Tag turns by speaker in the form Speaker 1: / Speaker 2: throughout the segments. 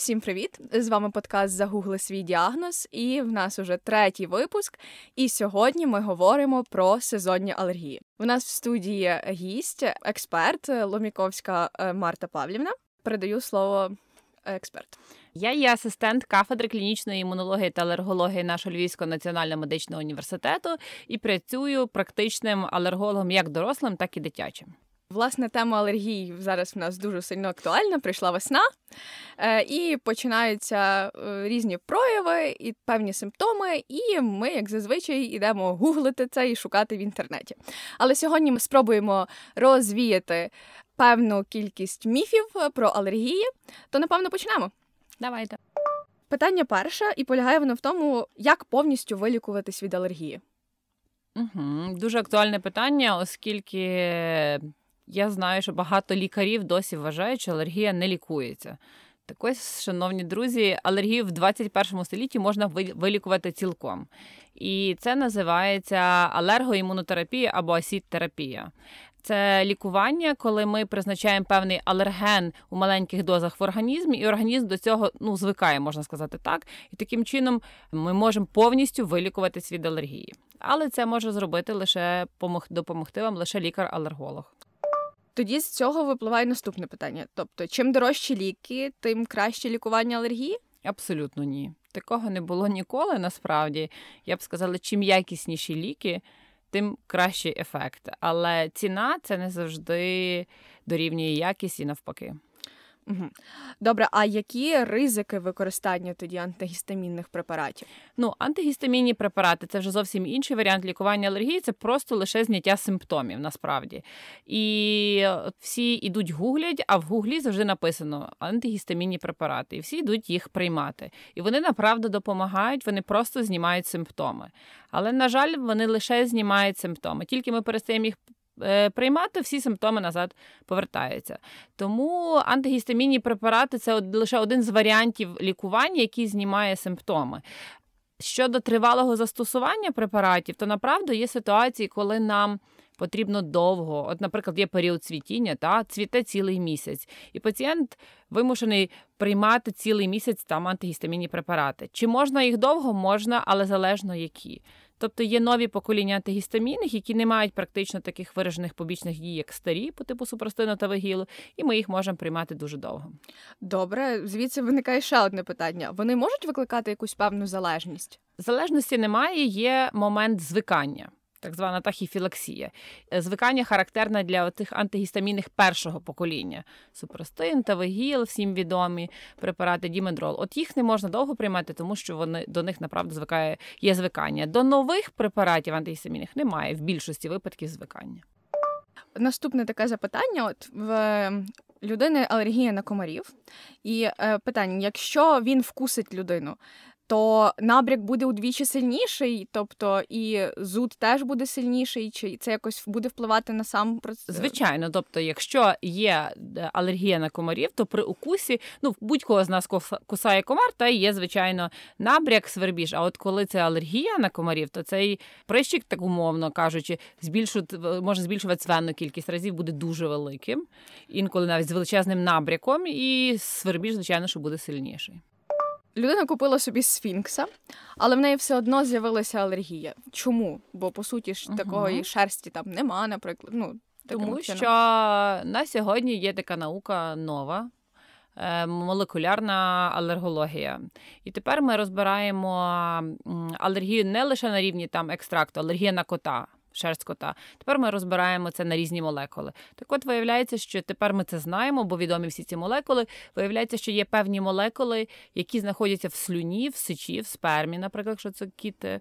Speaker 1: Всім привіт! З вами подкаст Загугли свій діагноз, і в нас уже третій випуск. І сьогодні ми говоримо про сезонні алергії. У нас в студії гість, експерт Ломіковська е, Марта Павлівна. Передаю слово експерт.
Speaker 2: Я є асистент кафедри клінічної імунології та алергології нашого Львівського національного медичного університету і працюю практичним алергологом як дорослим, так і дитячим.
Speaker 1: Власне, тема алергії зараз в нас дуже сильно актуальна. Прийшла весна, е, і починаються е, різні прояви і певні симптоми. І ми, як зазвичай, йдемо гуглити це і шукати в інтернеті. Але сьогодні ми спробуємо розвіяти певну кількість міфів про алергії. То напевно почнемо.
Speaker 2: Давайте.
Speaker 1: Питання перше, і полягає воно в тому, як повністю вилікуватись від алергії.
Speaker 2: Угу. Дуже актуальне питання, оскільки я знаю, що багато лікарів досі вважають, що алергія не лікується. Так ось, шановні друзі, алергію в 21 столітті можна вилікувати цілком. І це називається алергоімунотерапія або асід-терапія. Це лікування, коли ми призначаємо певний алерген у маленьких дозах в організмі, і організм до цього ну, звикає, можна сказати так. І таким чином ми можемо повністю вилікуватись від алергії. Але це може зробити лише допомогти вам лише лікар-алерголог.
Speaker 1: Тоді з цього випливає наступне питання: тобто, чим дорожчі ліки, тим краще лікування алергії?
Speaker 2: Абсолютно ні. Такого не було ніколи. Насправді я б сказала, чим якісніші ліки, тим кращий ефект. Але ціна це не завжди дорівнює якість і навпаки.
Speaker 1: Угу. Добре, а які ризики використання тоді антигістамінних препаратів?
Speaker 2: Ну, антигістамінні препарати це вже зовсім інший варіант лікування алергії, це просто лише зняття симптомів насправді. І всі йдуть гуглять, а в гуглі завжди написано антигістамінні препарати. І всі йдуть їх приймати. І вони направду допомагають, вони просто знімають симптоми. Але, на жаль, вони лише знімають симптоми. Тільки ми перестаємо їх Е, приймати, всі симптоми назад повертаються. Тому антигістамінні препарати це лише один з варіантів лікування, який знімає симптоми. Щодо тривалого застосування препаратів, то направду є ситуації, коли нам потрібно довго. От, наприклад, є період цвітіння, та цвіте цілий місяць, і пацієнт вимушений приймати цілий місяць там антигістамінні препарати. Чи можна їх довго? Можна, але залежно які. Тобто є нові покоління антигістамінних, які не мають практично таких виражених побічних дій, як старі, по типу супрастину та вигілу, і ми їх можемо приймати дуже довго.
Speaker 1: Добре, звідси виникає ще одне питання: вони можуть викликати якусь певну залежність?
Speaker 2: Залежності немає, є момент звикання так звана тахіфілаксія. Е, звикання характерне для тих антигістамінних першого покоління. Супростин, тавигіл, всім відомі препарати, дімендрол. От їх не можна довго приймати, тому що вони до них направду звикає є звикання. До нових препаратів антигістамінних немає в більшості випадків звикання.
Speaker 1: Наступне таке запитання: от в людини алергія на комарів, і е, питання: якщо він вкусить людину, то набряк буде удвічі сильніший, тобто і зуд теж буде сильніший, чи це якось буде впливати на сам процес?
Speaker 2: Звичайно, тобто, якщо є е, алергія на комарів, то при укусі ну будь-кого з нас кусає комар, та є звичайно набряк, свербіж. А от коли це алергія на комарів, то цей прищик, так умовно кажучи, збільшує, може збільшувати свенну кількість разів, буде дуже великим, інколи навіть з величезним набряком, і свербіж, звичайно, що буде сильніший.
Speaker 1: Людина купила собі сфінкса, але в неї все одно з'явилася алергія. Чому? Бо по суті ж такої шерсті там нема, наприклад. Ну
Speaker 2: тому що на сьогодні є така наука нова. Е, молекулярна алергологія. І тепер ми розбираємо алергію не лише на рівні там екстракту, алергія на кота шерсть кота. Тепер ми розбираємо це на різні молекули. Так от виявляється, що тепер ми це знаємо, бо відомі всі ці молекули. Виявляється, що є певні молекули, які знаходяться в слюні, в сечі, в спермі, наприклад, якщо це кіт. Е,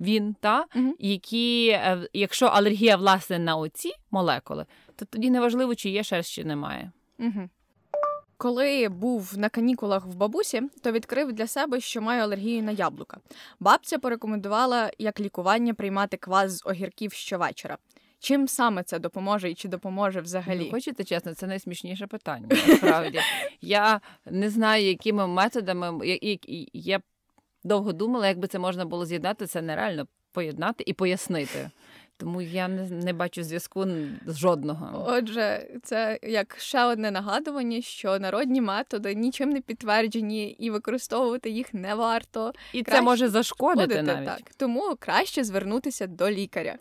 Speaker 2: він, та, uh які, е, якщо алергія власне на оці молекули, то тоді неважливо, чи є шерсть, чи немає.
Speaker 1: uh коли був на канікулах в бабусі, то відкрив для себе, що маю алергію на яблука. Бабця порекомендувала як лікування приймати квас з огірків щовечора. Чим саме це допоможе і чи допоможе взагалі?
Speaker 2: Ну, Хочете чесно, це найсмішніше питання. Насправді я не знаю, якими методами я, я довго думала, як би це можна було з'єднати. Це нереально поєднати і пояснити. Тому я не, не бачу зв'язку жодного.
Speaker 1: Отже, це як ще одне нагадування, що народні методи нічим не підтверджені і використовувати їх не варто.
Speaker 2: І краще це може зашкодити навіть.
Speaker 1: так. Тому краще звернутися до лікаря.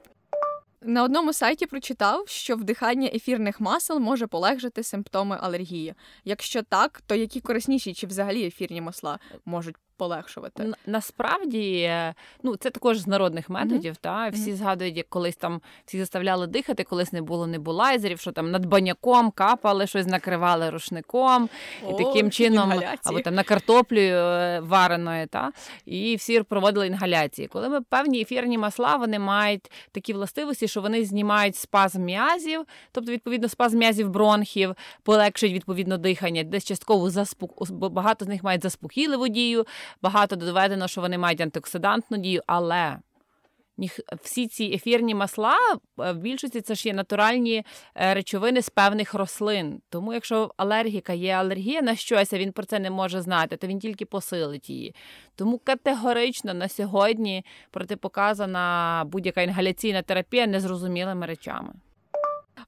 Speaker 1: На одному сайті прочитав, що вдихання ефірних масел може полегшити симптоми алергії. Якщо так, то які корисніші чи взагалі ефірні масла можуть полегшувати.
Speaker 2: Насправді, ну це також з народних методів. Mm-hmm. Та всі mm-hmm. згадують, як колись там всі заставляли дихати, колись не було небулайзерів, що там над баняком капали, щось накривали рушником, О, і таким чином інгаляції. або там на картоплю е, вареною, та і всі проводили інгаляції. Коли ми певні ефірні масла, вони мають такі властивості, що вони знімають спазм м'язів, тобто відповідно спазм м'язів бронхів, полегшують відповідно дихання, десь частково заспок... багато з них мають заспокійливу дію багато доведено, що вони мають антиоксидантну дію, але всі ці ефірні масла е, в більшості це ж є натуральні е, речовини з певних рослин. Тому, якщо алергіка є алергія на щось, а він про це не може знати, то він тільки посилить її. Тому категорично на сьогодні протипоказана будь-яка інгаляційна терапія незрозумілими речами.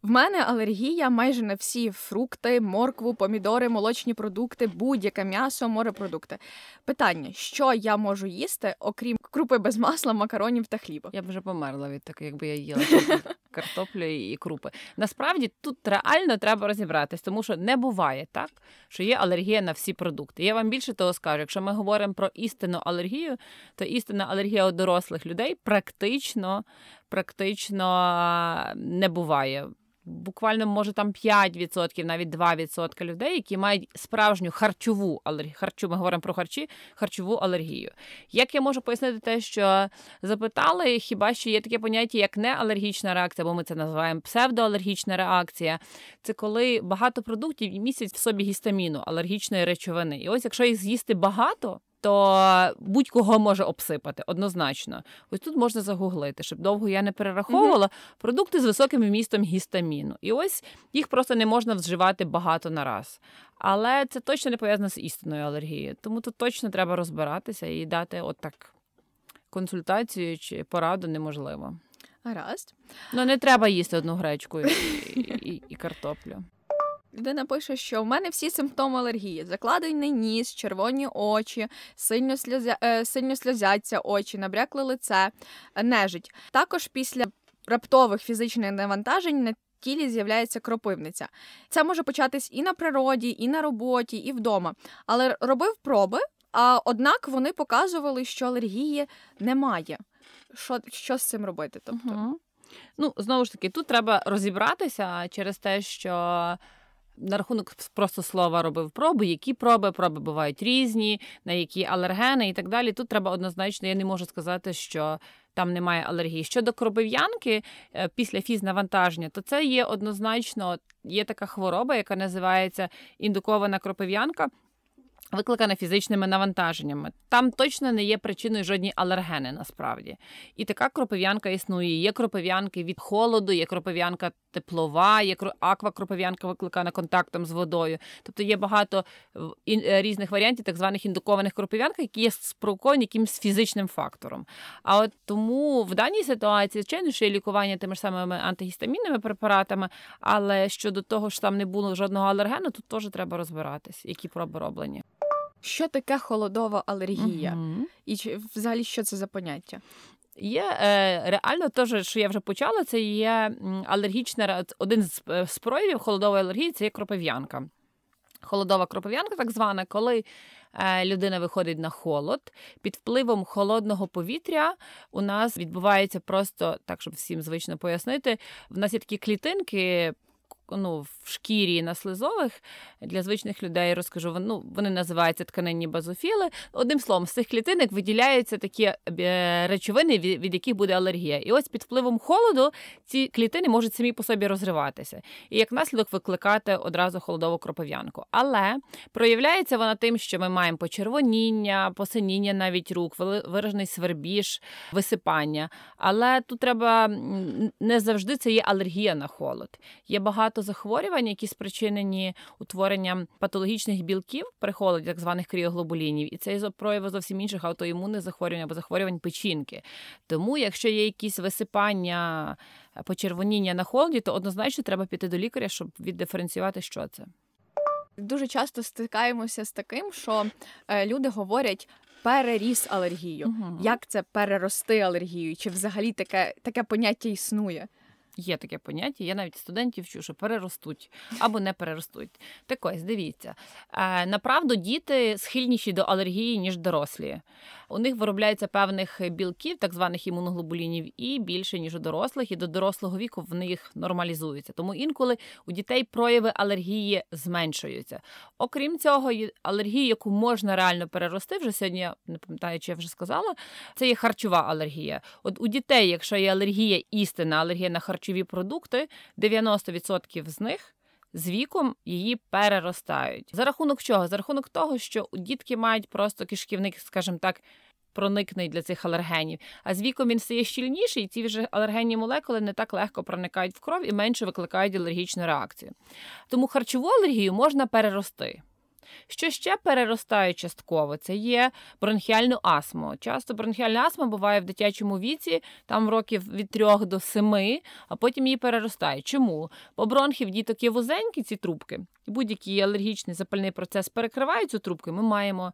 Speaker 1: В мене алергія майже на всі фрукти, моркву, помідори, молочні продукти, будь-яке м'ясо, морепродукти. Питання: що я можу їсти, окрім крупи без масла, макаронів та хліба?
Speaker 2: Я б вже померла від такого, якби я їла картоплю і крупи. Насправді тут реально треба розібратись, тому що не буває так, що є алергія на всі продукти. Я вам більше того скажу, якщо ми говоримо про істинну алергію, то істинна алергія у дорослих людей практично, практично не буває буквально може там 5%, навіть 2% людей, які мають справжню харчову алергію. Харчу, ми говоримо про харчі, харчову алергію. Як я можу пояснити те, що запитали, хіба що є таке поняття, як неалергічна реакція, бо ми це називаємо псевдоалергічна реакція. Це коли багато продуктів містять в собі гістаміну, алергічної речовини. І ось, якщо їх з'їсти багато то будь-кого може обсипати однозначно. Ось тут можна загуглити, щоб довго я не перераховувала mm-hmm. продукти з високим вмістом гістаміну. І ось їх просто не можна вживати багато на раз. Але це точно не пов'язано з істинною алергією. Тому тут точно треба розбиратися і дати отак консультацію чи пораду неможливо.
Speaker 1: Гаразд.
Speaker 2: Ну не треба їсти одну гречку і, і, і картоплю.
Speaker 1: Людина пише, що в мене всі симптоми алергії: закладений ніс, червоні очі, сильно сльозя... Е, сильно сльозяться очі, набрякле лице, нежить. Також після раптових фізичних навантажень на тілі з'являється кропивниця. Це може початись і на природі, і на роботі, і вдома. Але робив проби, а однак вони показували, що алергії немає. Що що з цим робити? Тобто, угу.
Speaker 2: ну знову ж таки, тут треба розібратися через те, що на рахунок просто слова робив проби, які проби, проби бувають різні, на які алергени і так далі. Тут треба однозначно, я не можу сказати, що там немає алергії. Щодо кропив'янки е, після фізнавантаження, то це є однозначно є така хвороба, яка називається індукована кропив'янка викликана фізичними навантаженнями. Там точно не є причиною жодні алергени насправді. І така кропив'янка існує. Є кропив'янки від холоду, є кропив'янка теплова, є аквакропив'янка викликана контактом з водою. Тобто є багато е, різних варіантів, так званих індукованих кропив'янок, які є спровоковані якимось фізичним фактором. А от тому в даній ситуації, звичайно, що є лікування тими ж самими антигістамінними препаратами, але щодо того, що там не було жодного алергену, тут теж треба розбиратись, які проби роблені.
Speaker 1: Що таке холодова алергія? Угу. І взагалі що це за поняття?
Speaker 2: Є е, реально теж, що я вже почала, це є алергічна один з, е, з проявів холодової алергії це є кропив'янка. Холодова кропив'янка, так звана, коли е, людина виходить на холод, під впливом холодного повітря у нас відбувається просто так, щоб всім звично пояснити. В нас є такі клітинки ну, в шкірі на слизових для звичних людей розкажу, ну, вони називаються тканинні базофіли. Одним словом, з цих клітинок виділяються такі е, речовини, від яких буде алергія. І ось під впливом холоду ці клітини можуть самі по собі розриватися. І як наслідок викликати одразу холодову кропив'янку. Але проявляється вона тим, що ми маємо почервоніння, посиніння навіть рук, виражений свербіж, висипання. Але тут треба не завжди це є алергія на холод. Є багато багато захворювань, які спричинені утворенням патологічних білків при холоді, так званих кріоглобулінів, і це прояви зовсім інших аутоімунних захворювань або захворювань печінки. Тому, якщо є якісь висипання, почервоніння на холоді, то однозначно треба піти до лікаря, щоб віддиференціювати, що це.
Speaker 1: Дуже часто стикаємося з таким, що е, люди говорять. Переріс алергію. uh Як це перерости алергію? Чи взагалі таке таке поняття існує?
Speaker 2: Є таке поняття, я навіть студентів вчу, що переростуть або не переростуть. Так ось, дивіться. Е, направду діти схильніші до алергії, ніж дорослі. У них виробляється певних білків, так званих імуноглобулінів, і більше, ніж у дорослих, і до дорослого віку в них нормалізується. Тому інколи у дітей прояви алергії зменшуються. Окрім цього, алергія, яку можна реально перерости, вже сьогодні я не пам'ятаю, чи я вже сказала, це є харчова алергія. От у дітей, якщо є алергія, істинна алергія на харчові харчові продукти, 90% з них з віком її переростають. За рахунок чого? За рахунок того, що дітки мають просто кишківник, скажімо так. Проникний для цих алергенів, а з віком він стає щільніший, і ці вже алергенні молекули не так легко проникають в кров і менше викликають алергічну реакцію. Тому харчову алергію можна перерости. Що ще переростає частково, це є бронхіальну астму. Часто бронхіальна астма буває в дитячому віці, там років від 3 до 7, а потім її переростає. Чому? Бо бронхів діток є вузенькі, ці трубки, і будь-який алергічний запальний процес перекриває цю трубку, і ми маємо.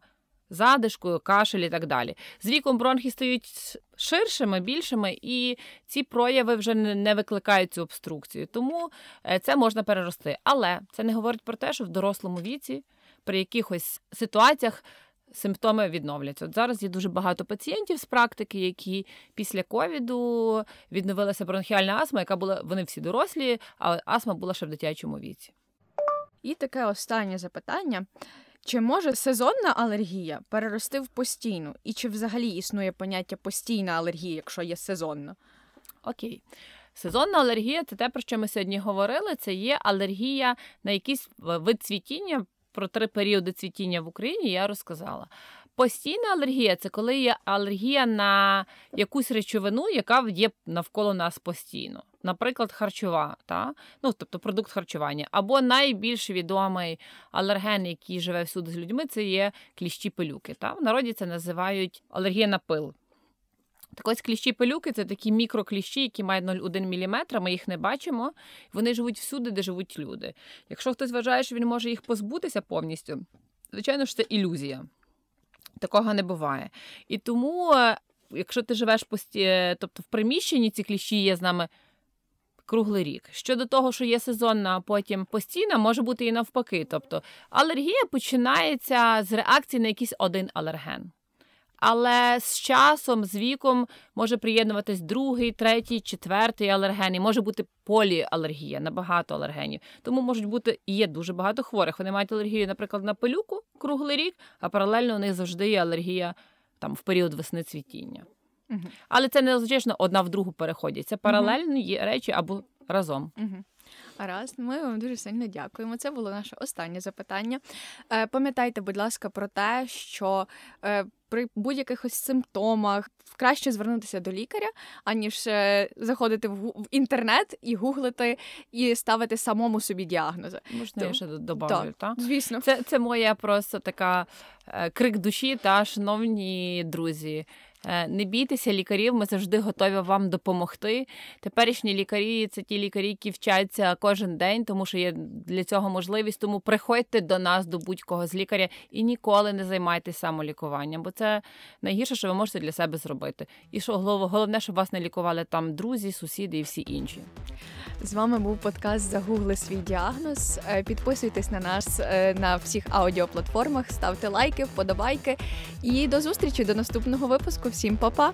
Speaker 2: Задишку, кашель і так далі. З віком бронхи стають ширшими, більшими, і ці прояви вже не викликають цю обструкцію. Тому е, це можна перерости. Але це не говорить про те, що в дорослому віці при якихось ситуаціях симптоми відновляться. От зараз є дуже багато пацієнтів з практики, які після ковіду відновилася бронхіальна астма, яка була вони всі дорослі, а астма була ще в дитячому віці.
Speaker 1: І таке останнє запитання. Чи може сезонна алергія перерости в постійну? І чи взагалі існує поняття постійна алергія, якщо є сезонна?
Speaker 2: Окей. Сезонна алергія це те, про що ми сьогодні говорили. Це є алергія на якийсь вид цвітіння про три періоди цвітіння в Україні я розказала. Постійна алергія це коли є алергія на якусь речовину, яка є навколо нас постійно. Наприклад, харчова, та? ну, тобто продукт харчування. Або найбільш відомий алерген, який живе всюди з людьми, це є кліщі пилюки. Та? В народі це називають алергія на пил. Так ось кліщі пилюки це такі мікрокліщі, які мають 0,1 мм, ми їх не бачимо. Вони живуть всюди, де живуть люди. Якщо хтось вважає, що він може їх позбутися повністю, звичайно ж це ілюзія. Такого не буває. І тому, е, якщо ти живеш пості... Е, тобто в приміщенні ці кліщі є з нами круглий рік. Щодо того, що є сезонна, а потім постійна, може бути і навпаки. Тобто алергія починається з реакції на якийсь один алерген але з часом, з віком може приєднуватись другий, третій, четвертий алерген. І може бути поліалергія на багато алергенів. Тому можуть бути і є дуже багато хворих. Вони мають алергію, наприклад, на пилюку круглий рік, а паралельно у них завжди є алергія там в період весни цвітіння. Угу. Але це не означає, що одна в другу переходять. Це паралельні речі або разом.
Speaker 1: Угу. Гаразд, ми вам дуже сильно дякуємо. Це було наше останнє запитання. Е, Пам'ятайте, будь ласка, про те, що е, при будь-яких ось симптомах краще звернутися до лікаря, аніж е, заходити в, в інтернет і гуглити, і ставити самому собі діагнози.
Speaker 2: Можна То... я ще додаю, так?
Speaker 1: Звісно,
Speaker 2: це це моя просто така е, крик душі, та шановні друзі. Е, не бійтеся лікарів, ми завжди готові вам допомогти. Теперішні лікарі це ті лікарі, які вчаться кожен день, тому що є для цього можливість. Тому приходьте до нас, до будь-кого з лікаря, і ніколи не займайтеся самолікуванням, бо це найгірше, що ви можете для себе зробити. І що головне, щоб вас не лікували там друзі, сусіди і всі інші.
Speaker 1: З вами був подкаст Загугли свій діагноз. Е, підписуйтесь на нас е, на всіх аудіоплатформах, ставте лайки, вподобайки. І до зустрічі до наступного випуску. Всім па-па!